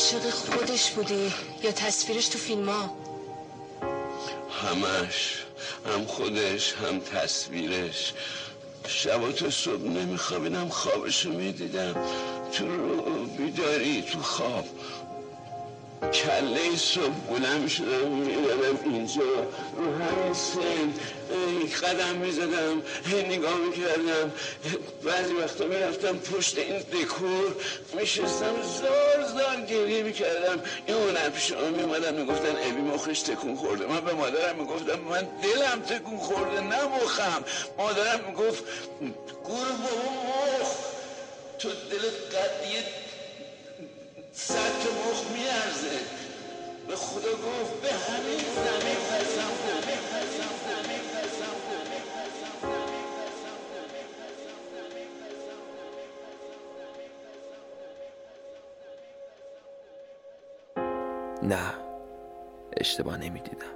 عاشق خودش بودی یا تصویرش تو فیلم ها؟ همش. هم خودش هم تصویرش. شبا تا صبح نمیخوابیدم خوابشو می‌دیدم. تو رو بیداری تو خواب. کله صبح بلند شدم می‌دادم اینجا رو همین سن قدم می‌زدم هی نگاه می‌کردم بعضی وقتا می‌رفتم پشت این دکور میشستم زار زار گریه می‌کردم این هنر پیش آن میمدن می‌گفتن ابی مخش تکون خورده من به مادرم می‌گفتم من دلم تکون خورده نه مادرم می‌گفت گور بابا مخ تو دل قدیه صد مخ میارزه. به خدا گفت به همین زمین پسم نه اشتباه نمی‌دیدم.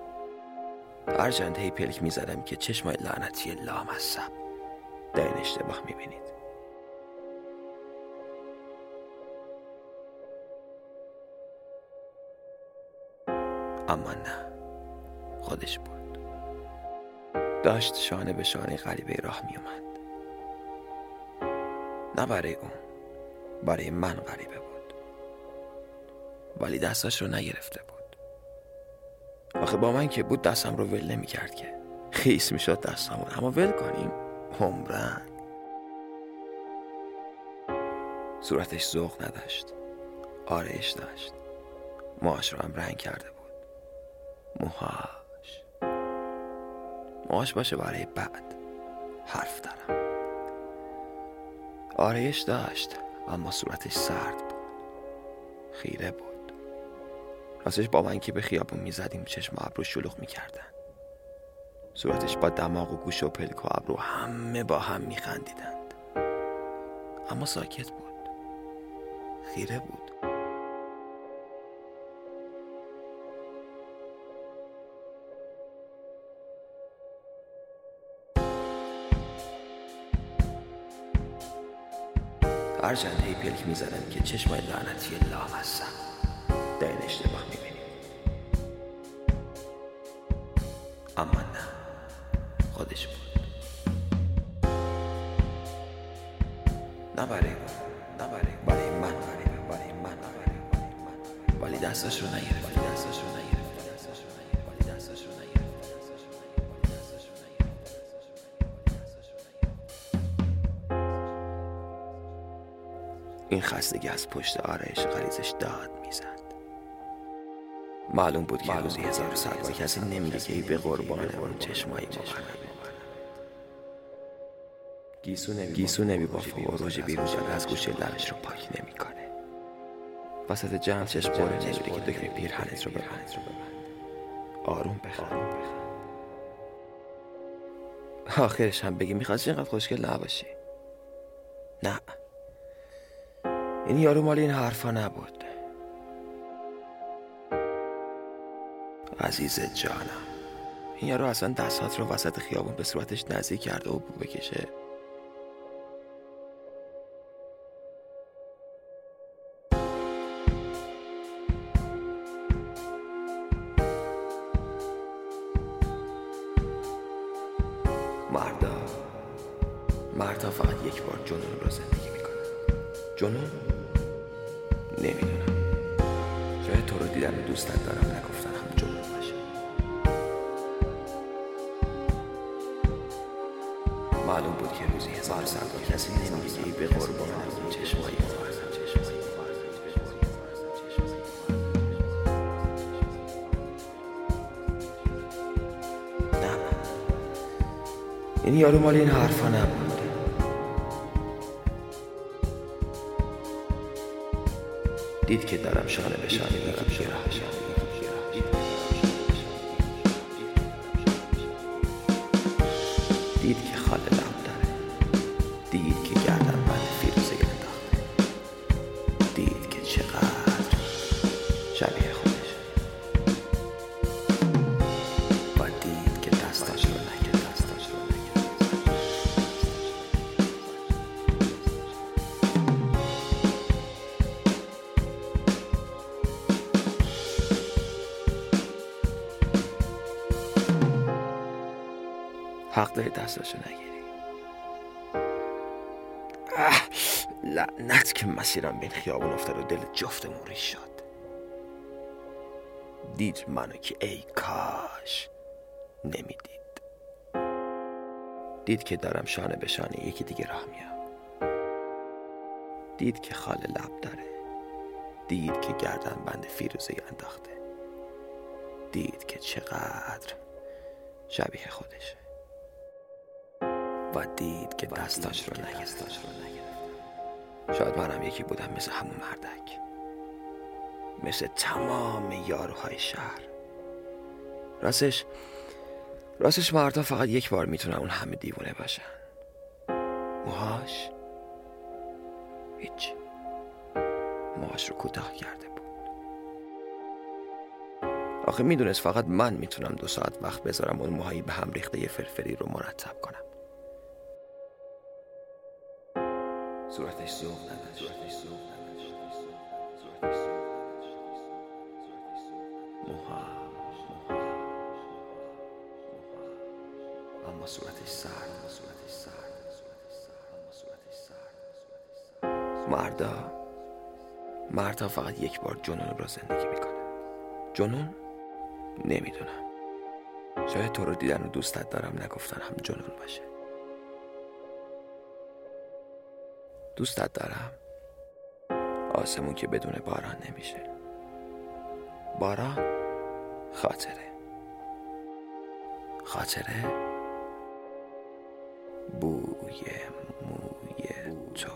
هرچند هی پلک می‌زدم که چشمای لعنتی لامصب. در این اشتباه می‌بینید. اما نه. خودش بود. داشت شانه به شانه غریبه راه می اومد. نه برای اون برای من غریبه بود. ولی دستاش رو نگرفته بود. آخه با من که بود دستم رو ول نمی کرد که. خیس می شد دستمون اما ول کنیم. عمرن. صورتش ذوق نداشت. آرش داشت. ماش رو هم رنگ کرده موهاش. موهاش باشه برای بعد. حرف دارم. آرایش داشت اما صورتش سرد بود. خیره بود. راستش با من که به خیابون می‌زدیم چشم ابرو شلوغ می‌کردن. صورتش با دماغ و گوش و پلک و ابرو همه با هم میخندیدند. اما ساکت بود. خیره بود. هرچند هی پلک می‌زدم که چشمای لعنتی هستم در این اشتباه می‌بینیم اما نه. خودش بود. نه برای نه برای برای من. برای من. برای من. ولی دستش رو نگرفت دستش رو نگرفت این خستگی از پشت آرایش غریزش داد می‌زد. معلوم بود که روزی هزار سال با کسی نمیگه که ای به قربان اون چشمایی مبرم گیسو نمی بافه و روژ بیروژ از گوشه لبش رو پاک نمی‌کنه وسط جمع چشم باره نمیره که دکمه پیرهنت رو ببند آروم بخواه آخرش هم بگی می‌خواستی اینقدر خوشگل نباشی. نه. این یارو مال این حرفا نبود. عزیز جانم. این یارو اصلا دستات رو وسط خیابون به صورتش نزدیک کرده و بو بکشه. مردا. مردا فقط یک بار جنون رو زندگی می‌کنن. جنون؟ نمی‌دونم. شاید تو رو دیدن دوستت دارم نگفتن هم جنون باشه. معلوم بود که روزی هزار سال کسی نمیگه به قربان چشمایی. این یارو مال این حرفا نبود. دید که دارم شانه به شانه دارم شانه دید که خاله لب داره. دید که گردن بند فیروزه انداخته دید که چقدر حق داری دستاشو نگیری. لعنت که مسیرم بین خیابون افتاد و دل جفتمون ریش شد. دید منو که ای کاش نمی‌دید. دید که دارم شانه به شانه یکی دیگه راه میام. دید که خال لب داره. دید که گردن بند فیروزه انداخته. دید که چقدر شبیه خودشه. و دید که دستاش رو نگرفت. شاید منم یکی بودم مثل همون مردک مثل تمام یاروهای شهر. راستش راستش مردا فقط یک بار می‌تونن اون همه دیوونه باشن. موهاش هیچ. موهاش رو کوتاه کرده بود. آخه می‌دونست فقط من می‌تونم دو ساعت وقت بذارم اون موهایی به هم ریخته یه فرفری رو مرتب کنم. صورتش سوق نداشت. صورتش سوق نداشت صورتش سوق موها. اما صورتش سرد اما صورتش سرد اما صورتش سرد. مردا مردا فقط یک بار جنون رو زندگی می‌کنه. جنون؟ نمی‌دونم. شاید تو رو دیدن و دوستت دارم نگفتن هم جنون باشه. دوستت دارم. آسمون که بدون باران نمیشه. باران خاطره. خاطره بوی موی تو.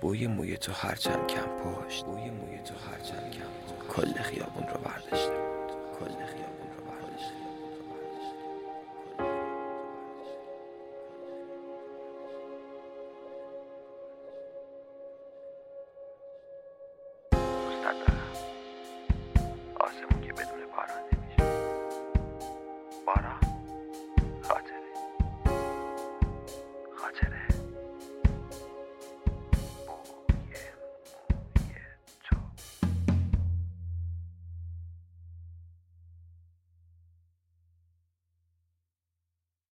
بوی موی تو هرچند کم پشت. بوی موی تو هرچند کم کل خیابون رو برداشته